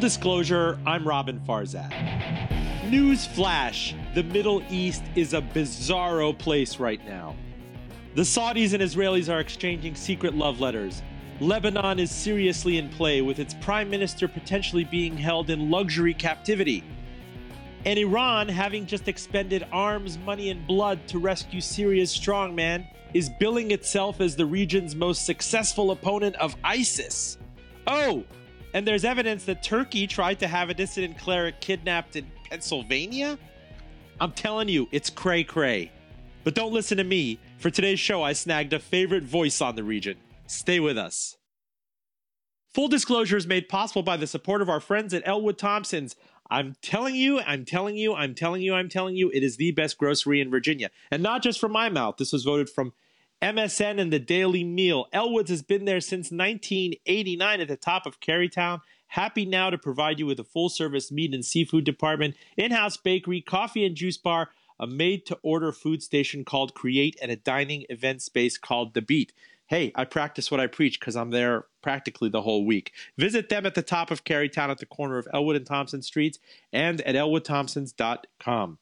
Disclosure, I'm Roben Farzad. News flash the Middle East is a bizarro place right now. The Saudis and Israelis are exchanging secret love letters. Lebanon is seriously in play, with its prime minister potentially being held in luxury captivity. And Iran, having just expended arms, money, and blood to rescue Syria's strongman, is billing itself as the region's most successful opponent of ISIS. Oh, and there's evidence that Turkey tried to have a dissident cleric kidnapped in Pennsylvania? I'm telling you, it's cray cray. But don't listen to me. For today's show, I snagged a favorite voice on the region. Stay with us. Full disclosure is made possible by the support of our friends at Elwood Thompson's. I'm telling you, I'm telling you, I'm telling you, I'm telling you, it is the best grocery in Virginia. And not just from my mouth. This was voted from MSN and the Daily Meal. Elwood's has been there since 1989 at the top of Carytown. Happy now to provide you with a full service meat and seafood department, in house bakery, coffee and juice bar, a made to order food station called Create, and a dining event space called The Beat. Hey, I practice what I preach because I'm there practically the whole week. Visit them at the top of Carytown at the corner of Elwood and Thompson Streets and at elwoodthompsons.com.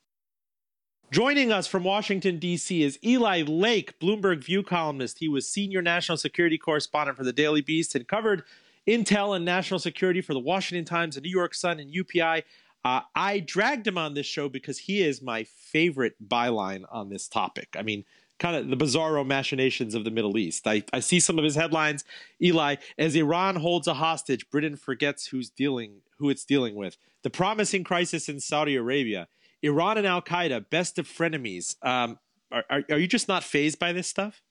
Joining us from Washington, D.C. is Eli Lake, Bloomberg View columnist. He was senior national security correspondent for the Daily Beast and covered intel and national security for the Washington Times, the New York Sun, and UPI. Uh, I dragged him on this show because he is my favorite byline on this topic. I mean, kind of the bizarro machinations of the Middle East. I, I see some of his headlines. Eli, as Iran holds a hostage, Britain forgets who's dealing who it's dealing with. The promising crisis in Saudi Arabia Iran and Al Qaeda, best of frenemies. Um, are, are, are, you just not phased by this stuff?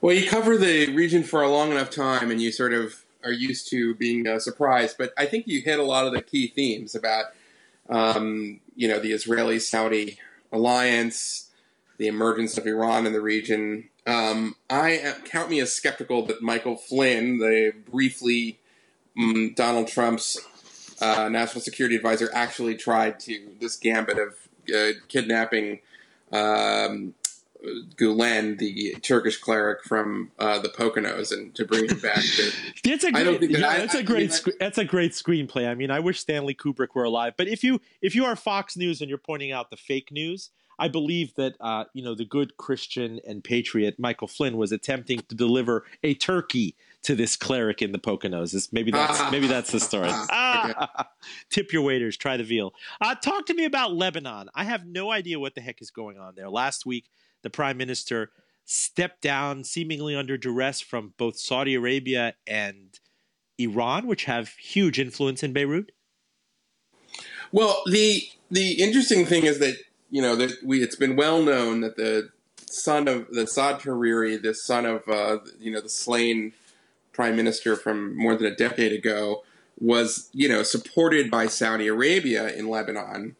Well, you cover the region for a long enough time, and you sort of are used to being uh, surprised. But I think you hit a lot of the key themes about, um, you know, the Israeli-Saudi alliance, the emergence of Iran in the region. Um, I count me as skeptical that Michael Flynn, the briefly um, Donald Trump's uh, national security advisor actually tried to this gambit of uh, kidnapping um, Gulen, the Turkish cleric from uh, the Poconos, and to bring him back. To, that's a great, that yeah, I, that's I, a great, I mean, that's a great screenplay. I mean, I wish Stanley Kubrick were alive. But if you if you are Fox News and you're pointing out the fake news, I believe that uh, you know the good Christian and patriot Michael Flynn was attempting to deliver a turkey to this cleric in the Poconos. This, maybe that's maybe that's the story. Ah, tip your waiters, try the veal. Uh, talk to me about Lebanon. I have no idea what the heck is going on there. Last week, the prime minister stepped down, seemingly under duress from both Saudi Arabia and Iran, which have huge influence in Beirut. Well, the the interesting thing is that you know that we it's been well known that the son of the Saad Hariri, the son of uh, you know the slain prime minister from more than a decade ago, was you know supported by Saudi Arabia in Lebanon.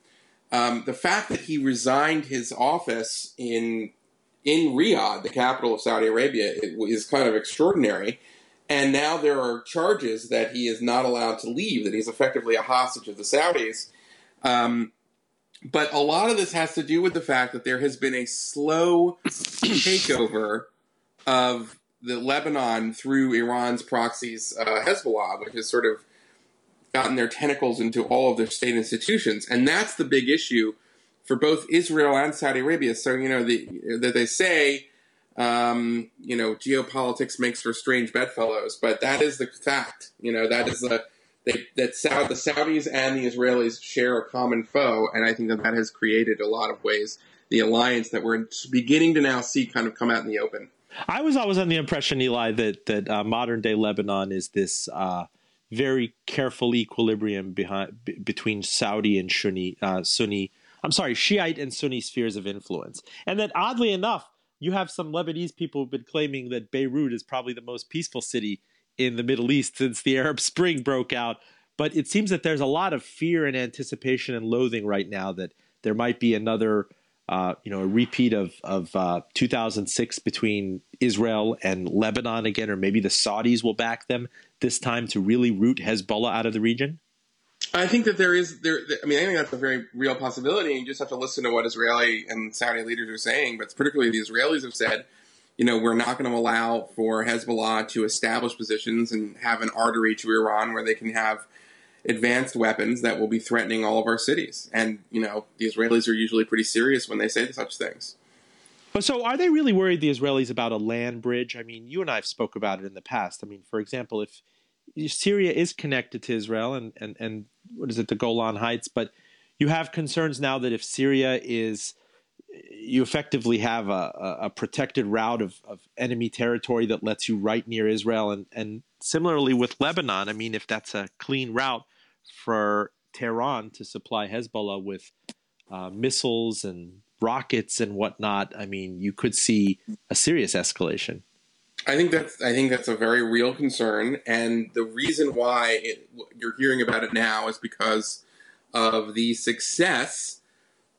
Um, the fact that he resigned his office in in Riyadh, the capital of Saudi Arabia, is kind of extraordinary. And now there are charges that he is not allowed to leave; that he's effectively a hostage of the Saudis. Um, but a lot of this has to do with the fact that there has been a slow takeover of the Lebanon through Iran's proxies, uh, Hezbollah, which has sort of gotten their tentacles into all of their state institutions, and that's the big issue for both Israel and Saudi Arabia. So you know the, that they say, um, you know, geopolitics makes for strange bedfellows, but that is the fact. You know that is the they, that the Saudis and the Israelis share a common foe, and I think that that has created a lot of ways the alliance that we're beginning to now see kind of come out in the open. I was always on the impression, Eli, that that uh, modern day Lebanon is this uh, very careful equilibrium behind b- between Saudi and Sunni, uh, Sunni. I'm sorry, Shiite and Sunni spheres of influence, and that oddly enough, you have some Lebanese people who've been claiming that Beirut is probably the most peaceful city in the Middle East since the Arab Spring broke out. But it seems that there's a lot of fear and anticipation and loathing right now that there might be another uh, you know, a repeat of of uh, 2006 between Israel and Lebanon again, or maybe the Saudis will back them this time to really root Hezbollah out of the region? I think that there is there. I mean, I think that's a very real possibility. You just have to listen to what Israeli and Saudi leaders are saying, but particularly the Israelis have said, you know, we're not going to allow for Hezbollah to establish positions and have an artery to Iran where they can have advanced weapons that will be threatening all of our cities. And, you know, the Israelis are usually pretty serious when they say such things. But so are they really worried, the Israelis, about a land bridge? I mean, you and I have spoke about it in the past. I mean, for example, if Syria is connected to Israel and, and, and what is it, the Golan Heights, but you have concerns now that if Syria is you effectively have a, a protected route of, of enemy territory that lets you right near Israel. And, and similarly with Lebanon, I mean, if that's a clean route, for Tehran to supply Hezbollah with uh, missiles and rockets and whatnot, I mean, you could see a serious escalation. I think that's I think that's a very real concern, and the reason why it, you're hearing about it now is because of the success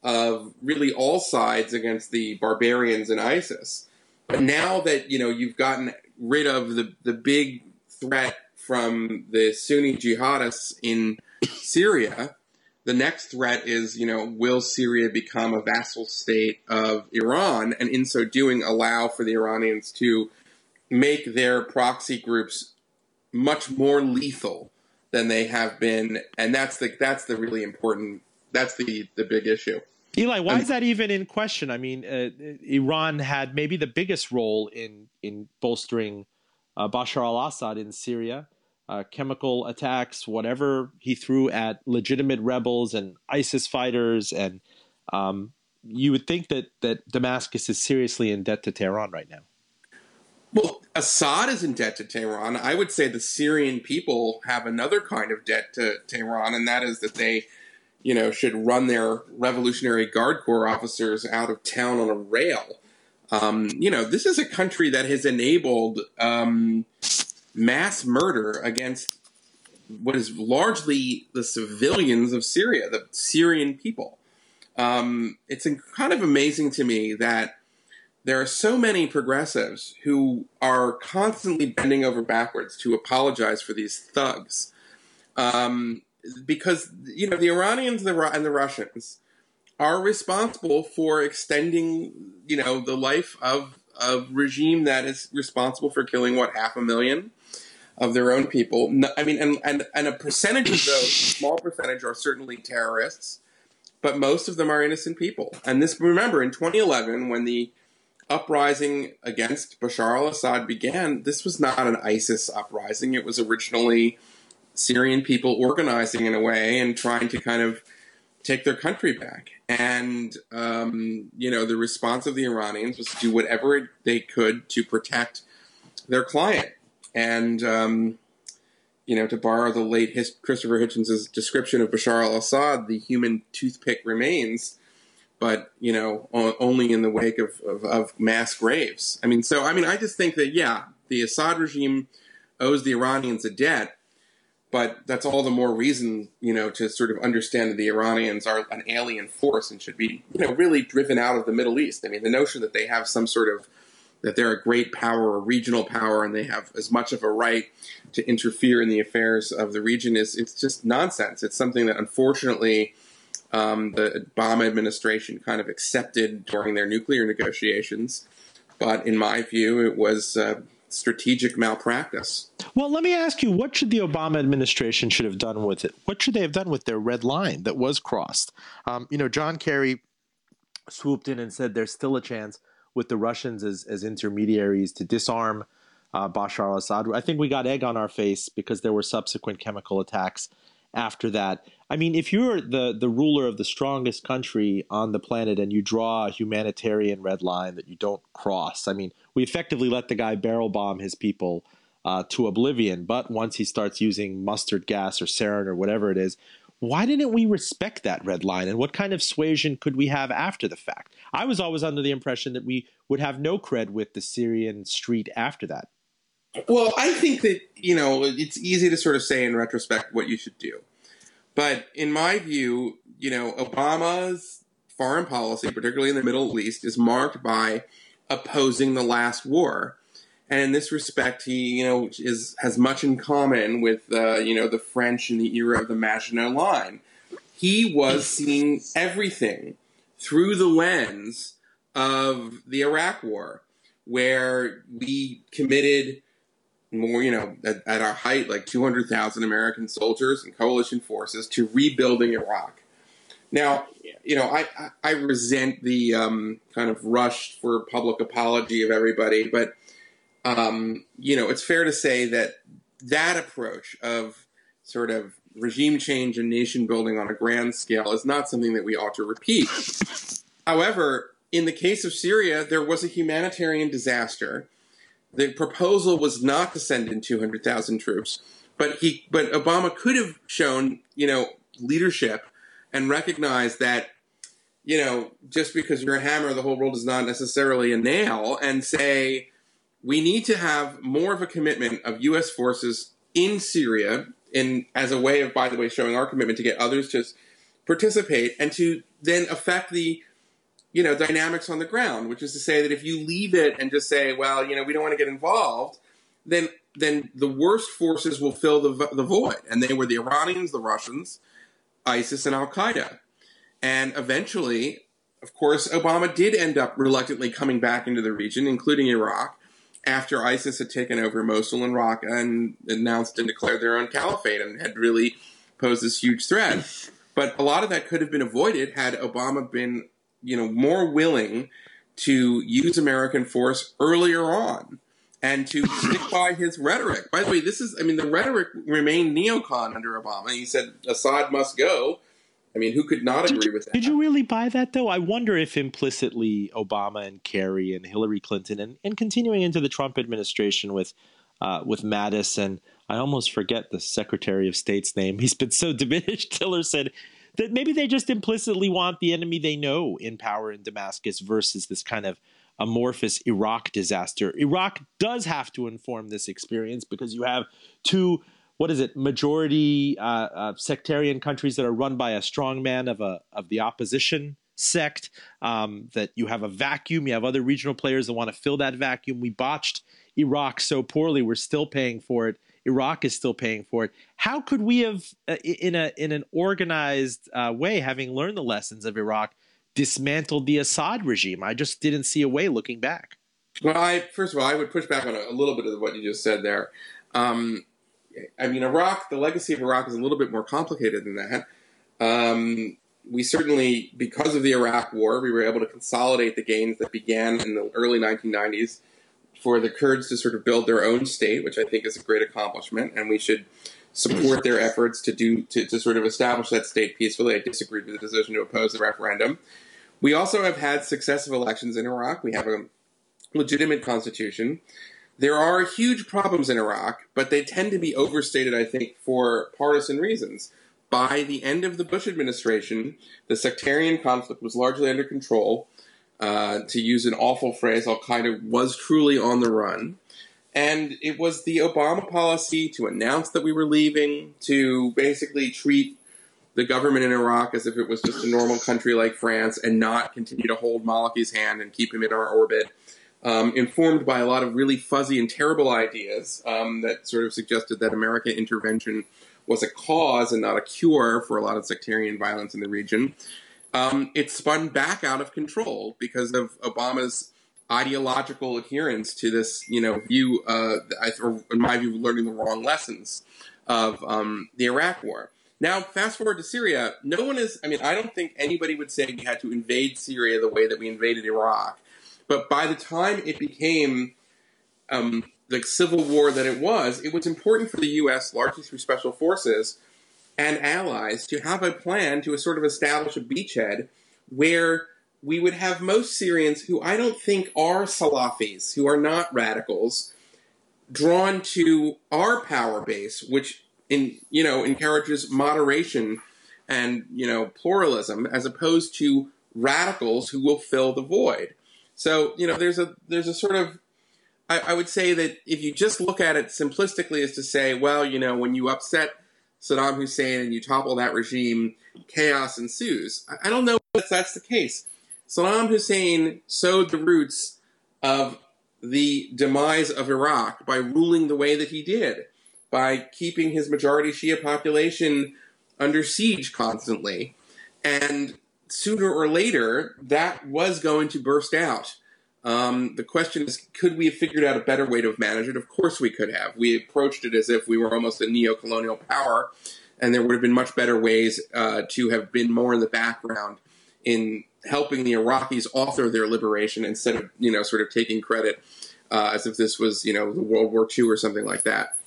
of really all sides against the barbarians and ISIS. But now that you know you've gotten rid of the the big threat from the Sunni jihadists in Syria, the next threat is, you know, will Syria become a vassal state of Iran, and in so doing, allow for the Iranians to make their proxy groups much more lethal than they have been, and that's the that's the really important that's the the big issue. Eli, why is that even in question? I mean, uh, Iran had maybe the biggest role in in bolstering uh, Bashar al-Assad in Syria uh, chemical attacks, whatever he threw at legitimate rebels and ISIS fighters, and um, you would think that that Damascus is seriously in debt to Tehran right now. Well, Assad is in debt to Tehran. I would say the Syrian people have another kind of debt to Tehran, and that is that they, you know, should run their Revolutionary Guard Corps officers out of town on a rail. Um, you know, this is a country that has enabled um, mass murder against what is largely the civilians of Syria, the Syrian people. Um, it's kind of amazing to me that there are so many progressives who are constantly bending over backwards to apologize for these thugs. Um, because, you know, the Iranians and the Russians are responsible for extending, you know, the life of a regime that is responsible for killing, what, half a million? Of their own people. I mean, and, and, and a percentage of those, small percentage, are certainly terrorists, but most of them are innocent people. And this, remember, in 2011, when the uprising against Bashar al Assad began, this was not an ISIS uprising. It was originally Syrian people organizing in a way and trying to kind of take their country back. And, um, you know, the response of the Iranians was to do whatever they could to protect their client and um, you know, to borrow the late His- Christopher Hitchens' description of Bashar al-Assad, the human toothpick remains, but you know, only in the wake of, of, of mass graves. I mean, so I mean, I just think that yeah, the Assad regime owes the Iranians a debt, but that's all the more reason, you know, to sort of understand that the Iranians are an alien force and should be, you know, really driven out of the Middle East. I mean, the notion that they have some sort of that they're a great power, a regional power, and they have as much of a right to interfere in the affairs of the region is it's just nonsense. It's something that unfortunately um, the Obama administration kind of accepted during their nuclear negotiations, but in my view, it was uh, strategic malpractice. Well, let me ask you, what should the Obama administration should have done with it? What should they have done with their red line that was crossed? Um, you know, John Kerry swooped in and said there's still a chance with the Russians as, as intermediaries to disarm uh, Bashar al Assad. I think we got egg on our face because there were subsequent chemical attacks after that. I mean, if you're the, the ruler of the strongest country on the planet and you draw a humanitarian red line that you don't cross, I mean, we effectively let the guy barrel bomb his people uh, to oblivion. But once he starts using mustard gas or sarin or whatever it is, why didn't we respect that red line and what kind of suasion could we have after the fact? I was always under the impression that we would have no cred with the Syrian street after that. Well, I think that, you know, it's easy to sort of say in retrospect what you should do. But in my view, you know, Obama's foreign policy, particularly in the Middle East, is marked by opposing the last war and in this respect, he you know is has much in common with uh, you know the French in the era of the Maginot Line. He was seeing everything through the lens of the Iraq War, where we committed more, you know, at, at our height, like 200,000 American soldiers and coalition forces to rebuilding Iraq. Now, you know, I, I resent the um, kind of rush for public apology of everybody, but, um, you know, it's fair to say that that approach of sort of regime change and nation building on a grand scale is not something that we ought to repeat. However, in the case of Syria, there was a humanitarian disaster. The proposal was not to send in 200,000 troops, but he, but Obama could have shown, you know, leadership and recognized that, you know, just because you're a hammer, the whole world is not necessarily a nail, and say we need to have more of a commitment of U.S. forces in Syria, in as a way of, by the way, showing our commitment to get others to participate and to then affect the you know, dynamics on the ground, which is to say that if you leave it and just say, well, you know, we don't want to get involved, then then the worst forces will fill the the void, and they were the Iranians, the Russians, ISIS, and Al Qaeda, and eventually, of course, Obama did end up reluctantly coming back into the region, including Iraq, after ISIS had taken over Mosul and Raqqa and announced and declared their own caliphate and had really posed this huge threat. But a lot of that could have been avoided had Obama been you know, more willing to use American force earlier on and to stick by his rhetoric. By the way, this is, I mean, the rhetoric remained neocon under Obama. He said Assad must go. I mean, who could not did agree you, with that? Did you really buy that, though? I wonder if implicitly Obama and Kerry and Hillary Clinton and, and continuing into the Trump administration with uh, with Mattis and I almost forget the Secretary of State's name. He's been so diminished. Tillerson that maybe they just implicitly want the enemy they know in power in Damascus versus this kind of amorphous Iraq disaster. Iraq does have to inform this experience because you have two, what is it, majority uh, uh, sectarian countries that are run by a strong man of a of the opposition sect. Um, that you have a vacuum. You have other regional players that want to fill that vacuum. We botched Iraq so poorly. We're still paying for it. Iraq is still paying for it. How could we have, uh, in a in an organized uh, way, having learned the lessons of Iraq, dismantled the Assad regime? I just didn't see a way looking back. Well, I first of all, I would push back on a, a little bit of what you just said there. Um, I mean, Iraq, the legacy of Iraq is a little bit more complicated than that. Um, we certainly, because of the Iraq War, we were able to consolidate the gains that began in the early 1990s for the Kurds to sort of build their own state, which I think is a great accomplishment, and we should support their efforts to do to, to sort of establish that state peacefully. I disagreed with the decision to oppose the referendum. We also have had successive elections in Iraq. We have a legitimate constitution. There are huge problems in Iraq, but they tend to be overstated, I think, for partisan reasons. By the end of the Bush administration, the sectarian conflict was largely under control. Uh, to use an awful phrase, Al Qaeda was truly on the run. And it was the Obama policy to announce that we were leaving, to basically treat the government in Iraq as if it was just a normal country like France and not continue to hold Maliki's hand and keep him in our orbit. Um, informed by a lot of really fuzzy and terrible ideas um, that sort of suggested that American intervention was a cause and not a cure for a lot of sectarian violence in the region um, it spun back out of control because of Obama's ideological adherence to this, you know, view, uh, or in my view, learning the wrong lessons of um, the Iraq War. Now, fast forward to Syria. No one is, I mean, I don't think anybody would say we had to invade Syria the way that we invaded Iraq. But by the time it became um, the civil war that it was, it was important for the U.S., largely through special forces, and allies to have a plan to sort of establish a beachhead where we would have most Syrians who I don't think are Salafis, who are not radicals, drawn to our power base, which in you know encourages moderation and you know pluralism, as opposed to radicals who will fill the void. So you know there's a there's a sort of I, I would say that if you just look at it simplistically, as to say, well, you know, when you upset Saddam Hussein and you topple that regime, chaos ensues. I don't know if that's the case. Saddam Hussein sowed the roots of the demise of Iraq by ruling the way that he did, by keeping his majority Shia population under siege constantly. And sooner or later, that was going to burst out. Um, the question is, could we have figured out a better way to manage it? Of course we could have. We approached it as if we were almost a neo-colonial power, and there would have been much better ways uh, to have been more in the background in helping the Iraqis author their liberation instead of you know sort of taking credit uh, as if this was you know the World War II or something like that.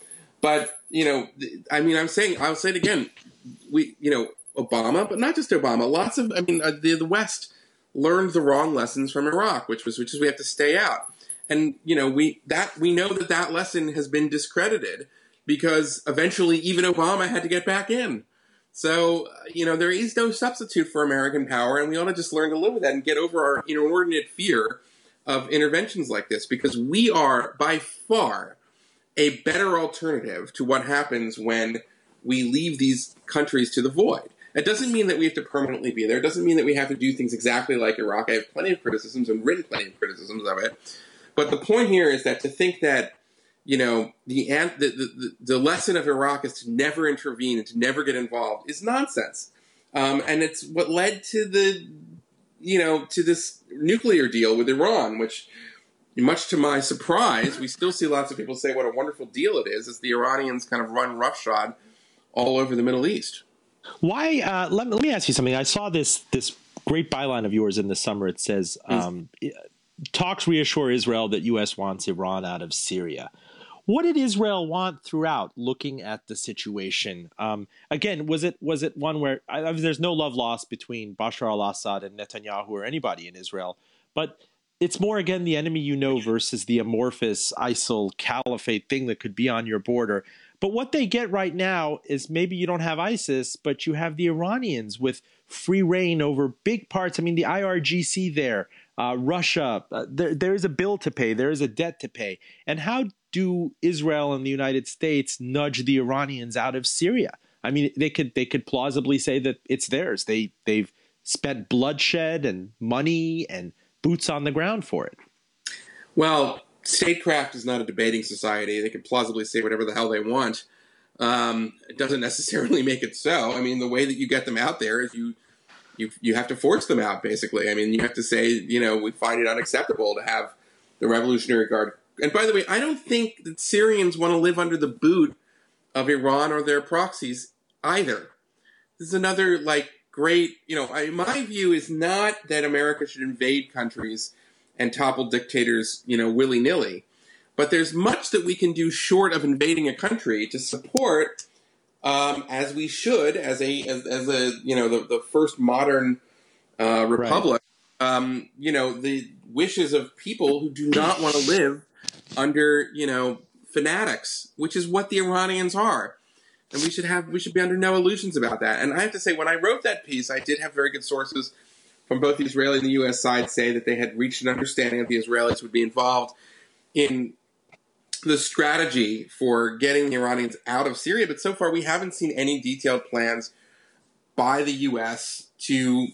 But you know, I mean, I'm saying I'll say it again. We you know Obama, but not just Obama. Lots of I mean uh, the the West learned the wrong lessons from Iraq, which was which is we have to stay out. And you know we that we know that that lesson has been discredited because eventually even Obama had to get back in. So, you know, there is no substitute for American power, and we ought to just learn to live with that and get over our inordinate fear of interventions like this because we are by far a better alternative to what happens when we leave these countries to the void. It doesn't mean that we have to permanently be there. It doesn't mean that we have to do things exactly like Iraq. I have plenty of criticisms and written plenty of criticisms of it. But the point here is that to think that you know, the, the, the, the lesson of Iraq is to never intervene and to never get involved is nonsense. Um, and it's what led to the, you know, to this nuclear deal with Iran, which, much to my surprise, we still see lots of people say what a wonderful deal it is as the Iranians kind of run roughshod all over the Middle East. Why? Uh, let, let, me ask you something. I saw this this great byline of yours in the summer. It says, um, "Talks reassure Israel that U.S. wants Iran out of Syria." What did Israel want throughout, looking at the situation? Um, again, was it was it one where I, I mean, there's no love lost between Bashar al-Assad and Netanyahu or anybody in Israel, but it's more again the enemy you know versus the amorphous ISIL caliphate thing that could be on your border. But what they get right now is maybe you don't have ISIS, but you have the Iranians with free rein over big parts. I mean, the IRGC there, uh, Russia, uh, there, there is a bill to pay, there is a debt to pay. And how do Israel and the United States nudge the Iranians out of Syria? I mean, they could they could plausibly say that it's theirs. They they've spent bloodshed and money and boots on the ground for it. Well, statecraft is not a debating society. They can plausibly say whatever the hell they want. Um, it doesn't necessarily make it so. I mean, the way that you get them out there is you you you have to force them out. Basically, I mean, you have to say, you know, we find it unacceptable to have the Revolutionary Guard and by the way, I don't think that Syrians want to live under the boot of Iran or their proxies either. This is another like great, you know, I, my view is not that America should invade countries and topple dictators, you know, willy nilly. But there's much that we can do short of invading a country to support, um, as we should, as a as, as a you know the, the first modern uh, republic. Right. Um, you know the wishes of people who do not want to live under you know fanatics, which is what the Iranians are. And we should have we should be under no illusions about that. And I have to say, when I wrote that piece, I did have very good sources from both the Israeli and the U.S. side say that they had reached an understanding that the Israelis would be involved in the strategy for getting the Iranians out of Syria. But so far, we haven't seen any detailed plans by the U.S. to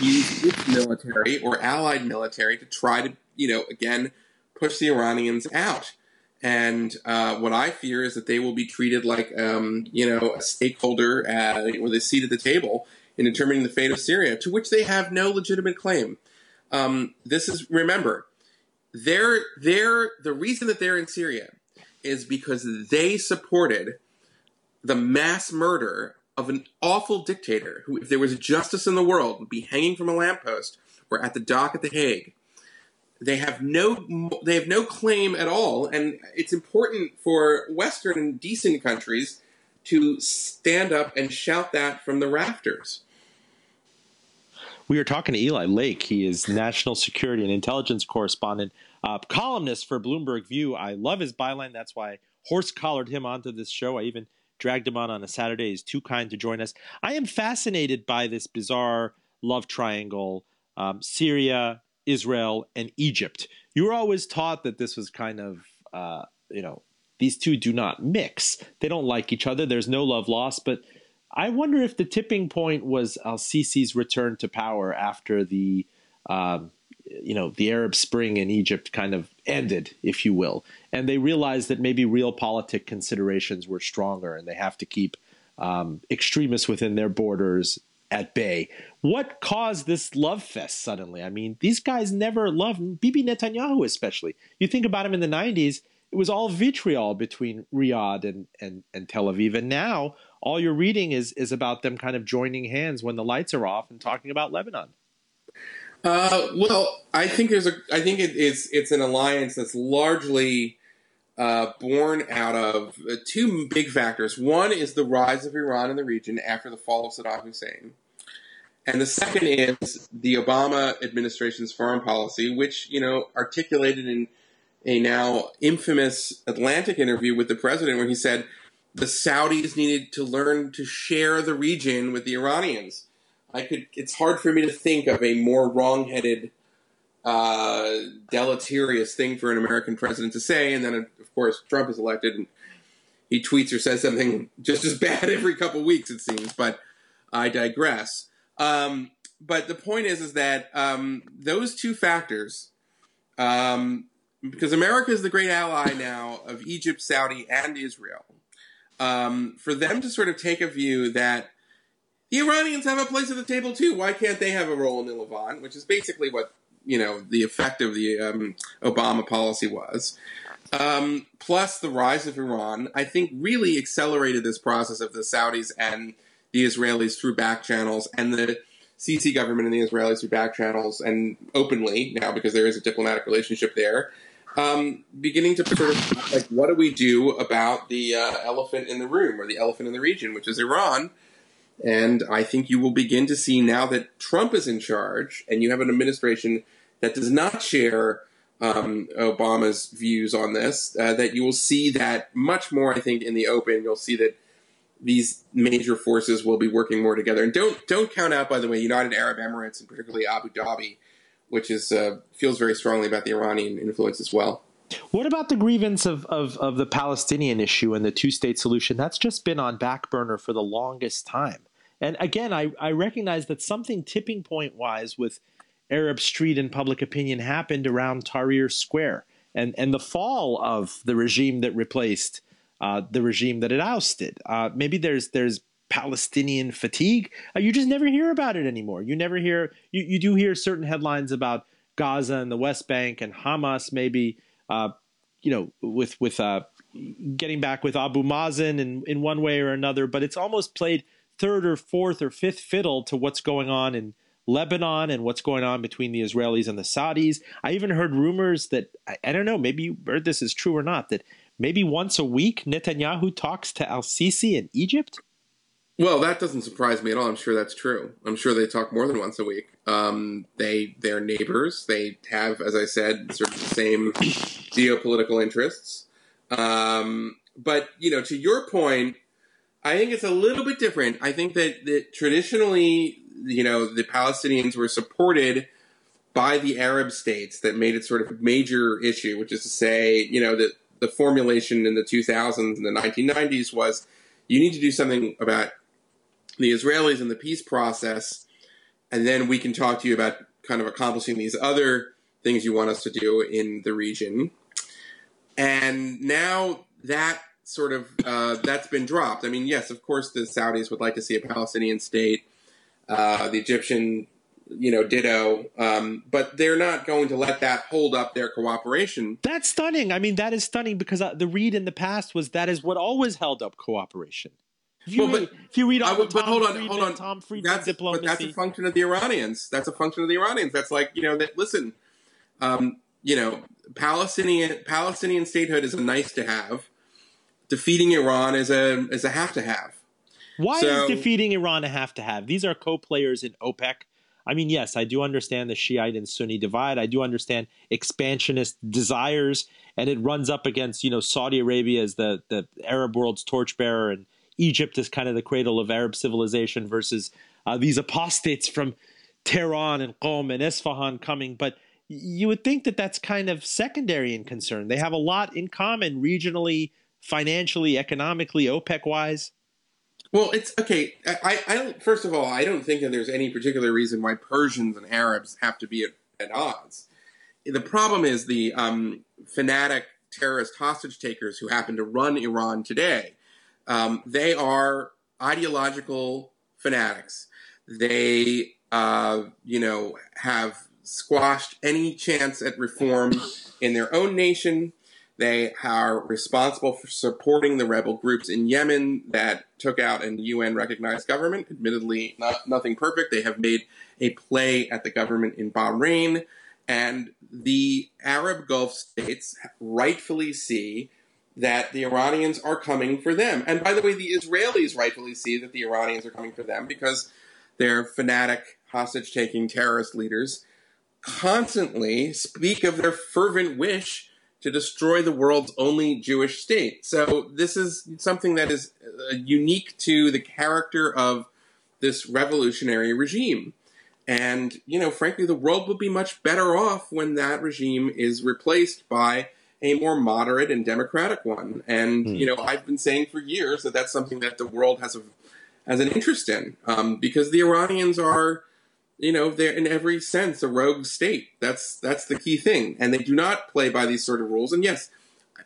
use its military or allied military to try to, you know, again push the Iranians out. And uh, what I fear is that they will be treated like, um, you know, a stakeholder at, with a seat at the table in determining the fate of Syria, to which they have no legitimate claim. Um, this is remember, they're they're the reason that they're in Syria is because they supported the mass murder of an awful dictator who, if there was justice in the world, would be hanging from a lamppost or at the dock at the Hague they have no they have no claim at all, and it's important for Western and decent countries to stand up and shout that from the rafters. We are talking to Eli Lake. He is national security and intelligence correspondent, uh, columnist for Bloomberg View. I love his byline. That's why I horse collared him onto this show. I even dragged him on on a Saturday. He's too kind to join us. I am fascinated by this bizarre love triangle: um, Syria, Israel, and Egypt. You were always taught that this was kind of, uh, you know, these two do not mix. They don't like each other. There's no love lost. But I wonder if the tipping point was Al Sisi's return to power after the, um, you know, the Arab Spring in Egypt kind of ended, if you will, and they realized that maybe realpolitik considerations were stronger, and they have to keep um, extremists within their borders at bay. What caused this love fest suddenly? I mean, these guys never loved Bibi Netanyahu, especially. You think about him in the 90s, it was all vitriol between Riyadh and, and, and Tel Aviv. And now all you're reading is, is about them kind of joining hands when the lights are off and talking about Lebanon. Uh, well, I think there's a. I think it is. It's an alliance that's largely uh, born out of two big factors. One is the rise of Iran in the region after the fall of Saddam Hussein, and the second is the Obama administration's foreign policy, which you know articulated in a now infamous Atlantic interview with the president, where he said the Saudis needed to learn to share the region with the Iranians I could. It's hard for me to think of a more wrongheaded, uh, deleterious thing for an American president to say. And then, of course, Trump is elected, and he tweets or says something just as bad every couple weeks, it seems. But I digress. Um, but the point is, is that um, those two factors, um, because America is the great ally now of Egypt, Saudi, and Israel, um, for them to sort of take a view that the Iranians have a place at the table too. Why can't they have a role in the Levant? Which is basically what you know the effect of the um, Obama policy was. Um, plus the rise of Iran, I think, really accelerated this process of the Saudis and the Israelis through back channels, and the Sisi government and the Israelis through back channels, and openly now because there is a diplomatic relationship there. Um, beginning to sort of like, what do we do about the uh, elephant in the room or the elephant in the region, which is Iran? And I think you will begin to see now that Trump is in charge and you have an administration that does not share um, Obama's views on this, uh, that you will see that much more, I think, in the open. You'll see that these major forces will be working more together. And don't don't count out, by the way, United Arab Emirates and particularly Abu Dhabi, which is uh, feels very strongly about the Iranian influence as well. What about the grievance of, of, of the Palestinian issue and the two state solution? That's just been on back burner for the longest time. And again, I, I recognize that something tipping point wise with Arab Street and public opinion happened around Tahrir Square and, and the fall of the regime that replaced uh, the regime that it ousted. Uh, maybe there's there's Palestinian fatigue. Uh, you just never hear about it anymore. You never hear you, you do hear certain headlines about Gaza and the West Bank and Hamas maybe uh, you know with with uh, getting back with Abu Mazen in, in one way or another, but it's almost played third or fourth or fifth fiddle to what's going on in Lebanon and what's going on between the Israelis and the Saudis. I even heard rumors that I, I don't know, maybe you heard this is true or not, that maybe once a week Netanyahu talks to Al Sisi in Egypt. Well, that doesn't surprise me at all. I'm sure that's true. I'm sure they talk more than once a week. Um, they they're neighbors. They have, as I said, sort of the same geopolitical interests. Um, but you know, to your point, I think it's a little bit different. I think that, that traditionally, you know, the Palestinians were supported by the Arab states that made it sort of a major issue, which is to say, you know, that the formulation in the 2000s and the 1990s was you need to do something about the Israelis and the peace process, and then we can talk to you about kind of accomplishing these other things you want us to do in the region. And now that sort of uh, that's been dropped. I mean, yes, of course, the Saudis would like to see a Palestinian state. Uh, the Egyptian, you know, ditto. Um, but they're not going to let that hold up their cooperation. That's stunning. I mean, that is stunning because uh, the read in the past was that is what always held up cooperation. If you, well, but, read, if you read all would, Tom hold on, Friedman, hold on. Tom Friedman that's, diplomacy. But that's a function of the Iranians. That's a function of the Iranians. That's like you know that. Listen, um, you know, Palestinian Palestinian statehood is a nice to have defeating Iran is a is a have to have. Why so, is defeating Iran a have to have? These are co-players in OPEC. I mean, yes, I do understand the Shiite and Sunni divide. I do understand expansionist desires, and it runs up against you know Saudi Arabia as the the Arab world's torchbearer, and Egypt is kind of the cradle of Arab civilization versus uh, these apostates from Tehran and Qom and Isfahan coming. But you would think that that's kind of secondary in concern. They have a lot in common regionally, financially, economically, OPEC wise? Well, it's okay. I, I. First of all, I don't think that there's any particular reason why Persians and Arabs have to be at, at odds. The problem is the um, fanatic terrorist hostage takers who happen to run Iran today. Um, they are ideological fanatics. They, uh, you know, have squashed any chance at reform in their own nation. They are responsible for supporting the rebel groups in Yemen that took out an UN recognized government. Admittedly, not nothing perfect. They have made a play at the government in Bahrain. And the Arab Gulf states rightfully see that the Iranians are coming for them. And by the way, the Israelis rightfully see that the Iranians are coming for them because they're fanatic, hostage taking terrorist leaders constantly speak of their fervent wish to destroy the world's only Jewish state. So this is something that is uh, unique to the character of this revolutionary regime. And, you know, frankly, the world will be much better off when that regime is replaced by a more moderate and democratic one. And, mm. you know, I've been saying for years that that's something that the world has a, has an interest in, um, because the Iranians are, you know, they're in every sense a rogue state. That's, that's the key thing. And they do not play by these sort of rules. And yes,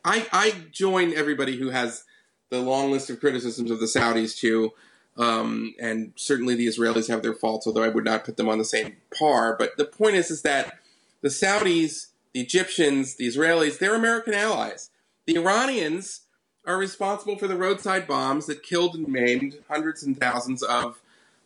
I, I join everybody who has the long list of criticisms of the Saudis too. Um, and certainly the Israelis have their faults, although I would not put them on the same par. But the point is, is that the Saudis, the Egyptians, the Israelis, they're American allies. The Iranians are responsible for the roadside bombs that killed and maimed hundreds and thousands of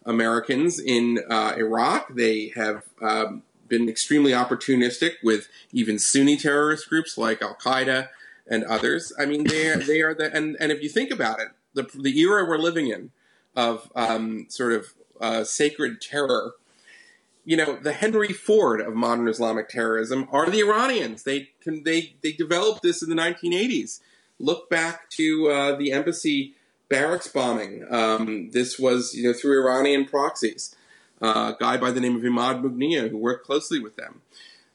Americans in uh, Iraq. They have um, been extremely opportunistic with even Sunni terrorist groups like Al Qaeda and others. I mean, they are, they are the and and if you think about it, the the era we're living in of um, sort of uh, sacred terror. You know, the Henry Ford of modern Islamic terrorism are the Iranians. They can they they developed this in the 1980s. Look back to uh, the embassy barracks bombing. Um, this was you know through Iranian proxies. Uh, a guy by the name of Imad Mughniyeh who worked closely with them.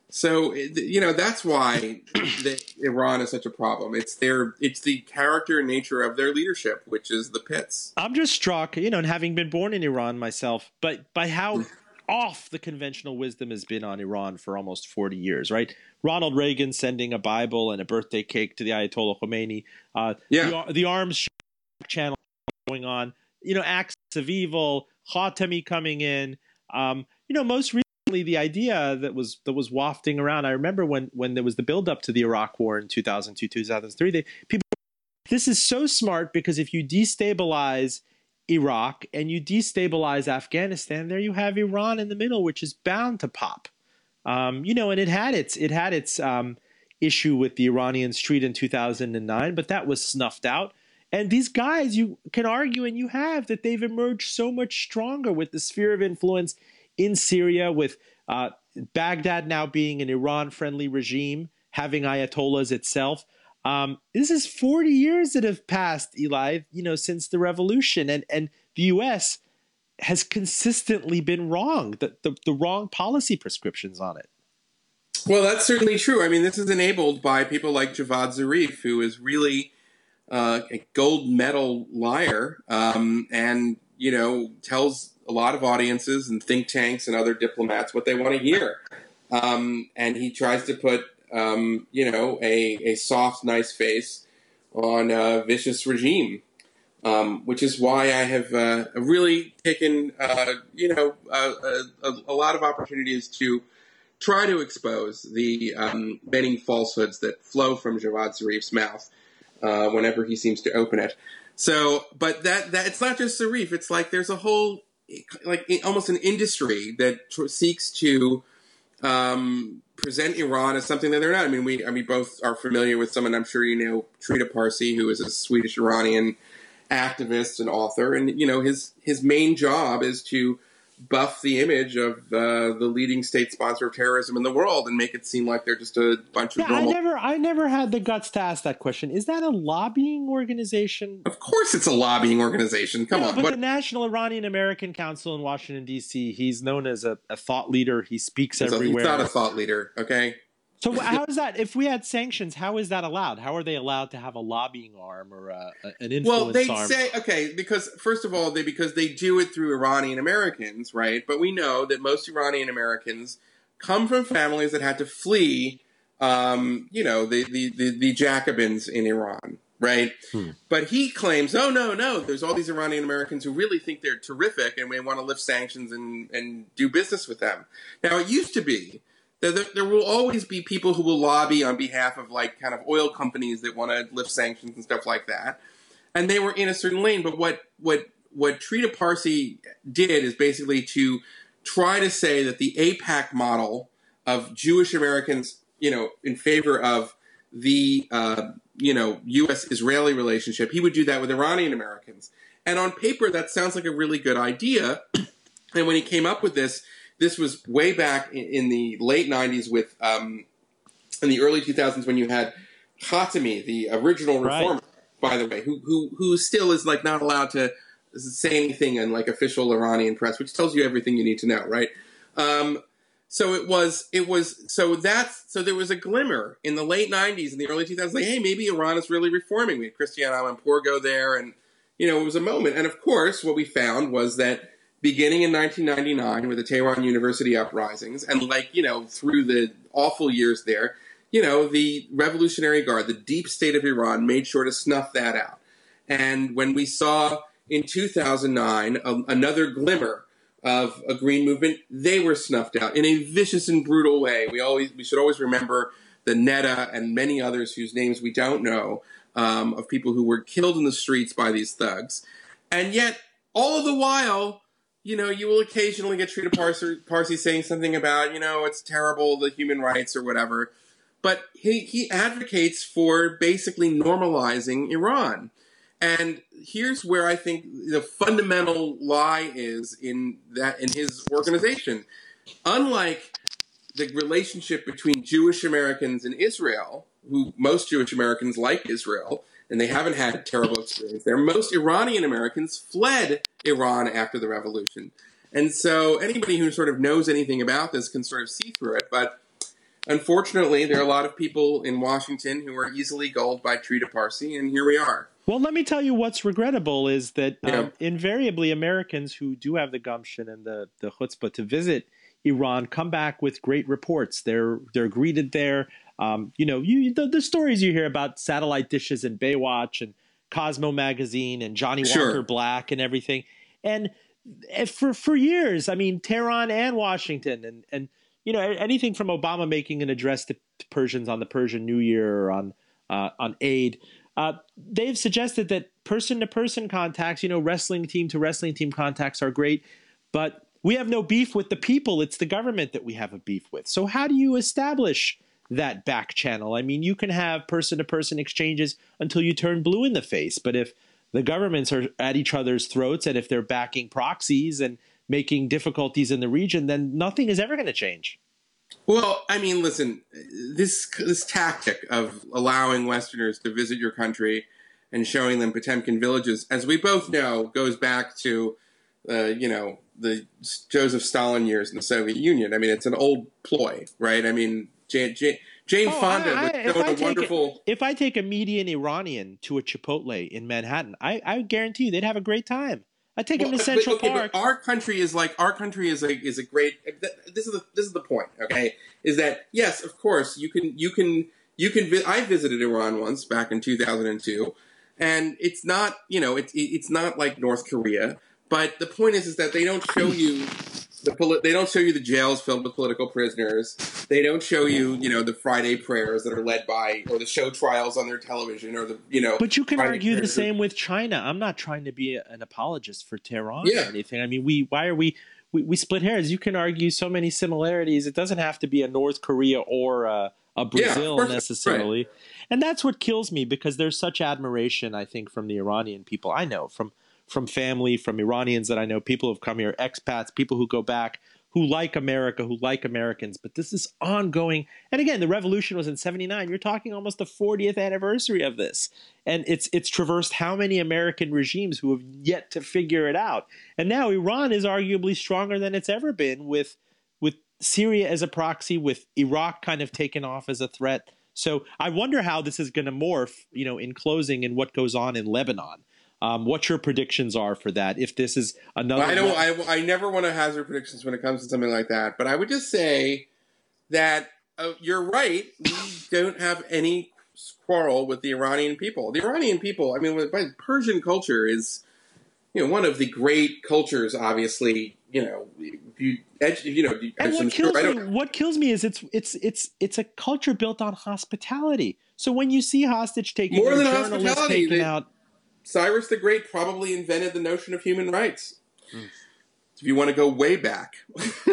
So you know that's why the, Iran is such a problem. It's their it's the character and nature of their leadership, which is the pits. I'm just struck, you know, and having been born in Iran myself, but by how off the conventional wisdom has been on Iran for almost 40 years, right? Ronald Reagan sending a Bible and a birthday cake to the Ayatollah Khomeini. Uh, yeah. the, the arms channel going on. You know, axis of evil. Khatami coming in. Um, you know, most recently the idea that was that was wafting around. I remember when when there was the build up to the Iraq War in 2002 2003. They, people, this is so smart because if you destabilize Iraq and you destabilize Afghanistan, there you have Iran in the middle, which is bound to pop. Um, you know, and it had its it had its um, issue with the Iranian street in 2009, but that was snuffed out. And these guys, you can argue, and you have, that they've emerged so much stronger with the sphere of influence in Syria, with uh, Baghdad now being an Iran friendly regime, having Ayatollahs itself. Um, this is 40 years that have passed, Eli, you know, since the revolution. And, and the U.S. has consistently been wrong, the, the, the wrong policy prescriptions on it. Well, that's certainly true. I mean, this is enabled by people like Javad Zarif, who is really uh, a gold medal liar um, and, you know, tells a lot of audiences and think tanks and other diplomats what they want to hear. Um, and he tries to put, um, you know, a, a soft, nice face on a vicious regime, um, which is why I have uh, really taken, uh, you know, a, a, lot of opportunities to try to expose the um, many falsehoods that flow from Javad Zarif's mouth uh, whenever he seems to open it. So, but that that it's not just Zarif. It's like there's a whole like almost an industry that tr- seeks to um, present Iran as something that they're not. I mean, we I mean both are familiar with someone I'm sure you know, Trita Parsi, who is a Swedish Iranian activist and author, and you know his his main job is to buff the image of uh, the leading state sponsor of terrorism in the world and make it seem like they're just a bunch of normal. I never, I never had the guts to ask that question. Is that a lobbying organization? Of course, it's a lobbying organization. Come on, but what? the National Iranian American Council in Washington D.C. He's known as a, a thought leader. He speaks everywhere. he's not a thought leader. Okay. So how is that? If we had sanctions, how is that allowed? How are they allowed to have a lobbying arm or a, an influence well, they say okay because first of all, they because they do it through Iranian Americans, right? But we know that most Iranian Americans come from families that had to flee, um, you know, the, the, the, the Jacobins in Iran. right? Hmm. But he claims, oh no, no, there's all these Iranian Americans who really think they're terrific and we want to lift sanctions and and do business with them. Now it used to be there, there, will always be people who will lobby on behalf of like kind of oil companies that want to lift sanctions and stuff like that, and they were in a certain lane. But what what what Trita Parsi did is basically to try to say that the AIPAC model of Jewish Americans, you know, in favor of the uh, you know U.S. Israeli relationship, he would do that with Iranian Americans. And on paper, that sounds like a really good idea. And when he came up with this, this was way back in, in the late '90s with um, in the early 2000s when you had Khatami, the original reformer, right. by the way, who who who still is like not allowed to say anything in like official Iranian press, which tells you everything you need to know, right? Um, so it was it was so that's so there was a glimmer in the late '90s and the early 2000s, like hey, maybe Iran is really reforming. We had Christiane Amanpour go there, and you know it was a moment. And of course, what we found was that beginning in 1999 with the Tehran University uprisings, and like you know through the awful years there, you know the Revolutionary Guard, the deep state of Iran, made sure to snuff that out. And when we saw in 2009 a, another glimmer of a green movement, they were snuffed out in a vicious and brutal way. We always we should always remember the Neda and many others whose names we don't know um, of people who were killed in the streets by these thugs, and yet all the while you know, you will occasionally get Trita Parsi, Parsi saying something about, you know, it's terrible, the human rights or whatever. But he, he advocates for basically normalizing Iran. And here's where I think the fundamental lie is in that in his organization. Unlike the relationship between Jewish Americans and Israel, who most Jewish Americans like Israel, and they haven't had a terrible experience there. Most Iranian Americans fled Iran after the revolution. And so anybody who sort of knows anything about this can sort of see through it. But unfortunately, there are a lot of people in Washington who are easily gulled by Trita Parsi, and here we are. Well, let me tell you what's regrettable is that um, invariably Americans who do have the gumption and the, the chutzpah to visit Iran come back with great reports. They're they're greeted there. Um, you know, you the, the, stories you hear about satellite dishes and Baywatch and Cosmo magazine and Johnnie Walker sure. Black and everything. And eh, for for years, I mean, Tehran and Washington and and you know anything from Obama making an address to Persians on the Persian New Year or on uh, on Eid. Uh, they've suggested that person to person contacts, you know, wrestling team to wrestling team contacts are great, but we have no beef with the people. It's the government that we have a beef with. So how do you establish that back channel? I mean, you can have person to person exchanges until you turn blue in the face, but if the governments are at each other's throats and if they're backing proxies and making difficulties in the region, then nothing is ever going to change. Well, I mean, listen, this this tactic of allowing Westerners to visit your country and showing them Potemkin villages, as we both know, goes back to uh, you know the Joseph Stalin years in the Soviet Union. I mean, it's an old ploy, right? I mean, Jane, Jane, Jane oh, Fonda I, I, a wonderful. A, if I take a median Iranian to a Chipotle in Manhattan, I, I guarantee you they'd have a great time. I take well, them to Central but, okay, Park. our country is like our country is a is a great. This is the this is the point. Okay, is that yes, of course you can you can you can. I visited Iran once back in two thousand and two, and it's not you know it's it's not like North Korea but the point is, is that they don't show you the poli- they don't show you the jails filled with political prisoners. They don't show you, you know, the Friday prayers that are led by, or the show trials on their television, or the, you know. But you can Friday argue the same with China. I'm not trying to be an apologist for Tehran yeah. or anything. I mean, we why are we, we we split hairs? You can argue so many similarities. It doesn't have to be a North Korea or a, a Brazil yeah, necessarily. Right. And that's what kills me because there's such admiration, I think, from the Iranian people. I know from from family, from Iranians that I know, people who've come here, expats, people who go back, who like America, who like Americans. But this is ongoing. And again, the revolution was in 79. You're talking almost the 40th anniversary of this. And it's it's traversed how many American regimes who have yet to figure it out. And now Iran is arguably stronger than it's ever been with with Syria as a proxy, with Iraq kind of taken off as a threat. So I wonder how this is going to morph, you know, in closing and what goes on in Lebanon. Um, what your predictions are for that? If this is another, I don't. I, I never want to hazard predictions when it comes to something like that. But I would just say that uh, you're right. We don't have any quarrel with the Iranian people. The Iranian people, I mean, Persian culture is, you know, one of the great cultures. Obviously, you know, you, you know, and what kills me, what kills me is it's it's it's it's a culture built on hospitality. So when you see hostage taking, more than hospitality, they, out, Cyrus the Great probably invented the notion of human rights. Mm. If you want to go way back.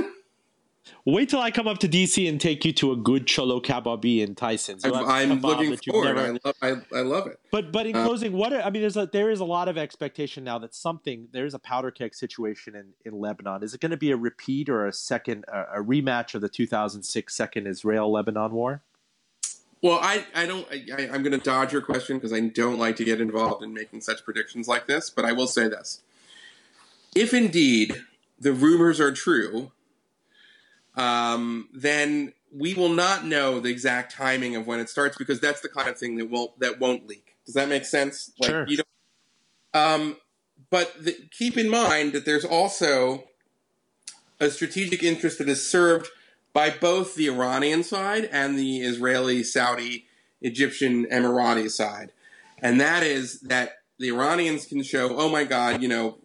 Wait till I come up to DC and take you to a good cholo kebabi in Tyson's. I'm looking forward. Never... I, love, I, I, love it. But but in uh, closing, what I mean, there's a, there is a lot of expectation now that something there's a powder keg situation in, in Lebanon. Is it going to be a repeat or a second a, a rematch of the 2006 second Israel Lebanon war? Well, I, I don't. I, am going to dodge your question because I don't like to get involved in making such predictions like this. But I will say this: if indeed the rumors are true um, then we will not know the exact timing of when it starts because that's the kind of thing that won't that won't leak. Does that make sense? Like, sure. You don't, um, but the, keep in mind that there's also a strategic interest that is served by both the Iranian side and the Israeli, Saudi, Egyptian, Emirati side, and that is that the Iranians can show, oh my God, you know,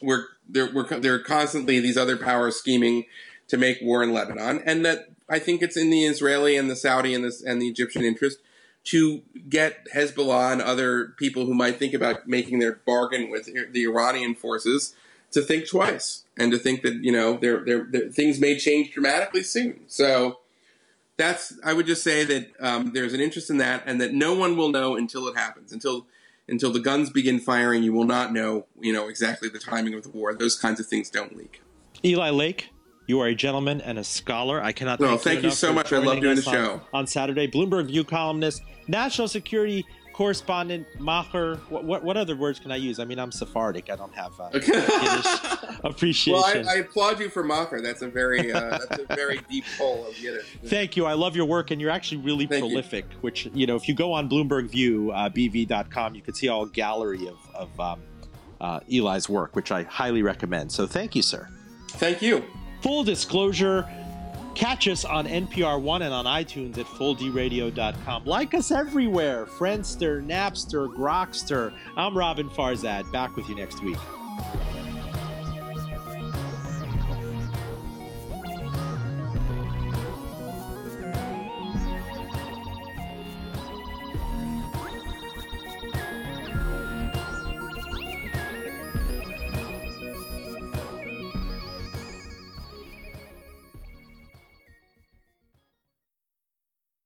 we're they're we're they're constantly these other powers scheming to make war in Lebanon, and that I think it's in the Israeli and the Saudi and the, and the Egyptian interest to get Hezbollah and other people who might think about making their bargain with the Iranian forces to think twice and to think that you know their their things may change dramatically soon. So that's I would just say that um, there's an interest in that, and that no one will know until it happens. Until until the guns begin firing, you will not know you know exactly the timing of the war. Those kinds of things don't leak. Eli Lake, you are a gentleman and a scholar. I cannot thank, thank you, you so much. I love doing the show. On, on, Saturday, Bloomberg View columnist, national security correspondent, Macher. What, what, what other words can I use? I mean, I'm Sephardic. I don't have uh, Yiddish appreciation. Well, I, I, applaud you for Macher. That's a very uh, that's a very deep pull of Yiddish. Thank you. I love your work, and you're actually really thank prolific. You. Which you know, if you go on Bloomberg View, uh, bv.com, you can see all gallery of, of um, uh, Eli's work, which I highly recommend. So, thank you, sir. Thank you. Full disclosure, catch us on NPR One and on iTunes at fulldradio.com. Like us everywhere Friendster, Napster, Grokster. I'm Roben Farzad, back with you next week.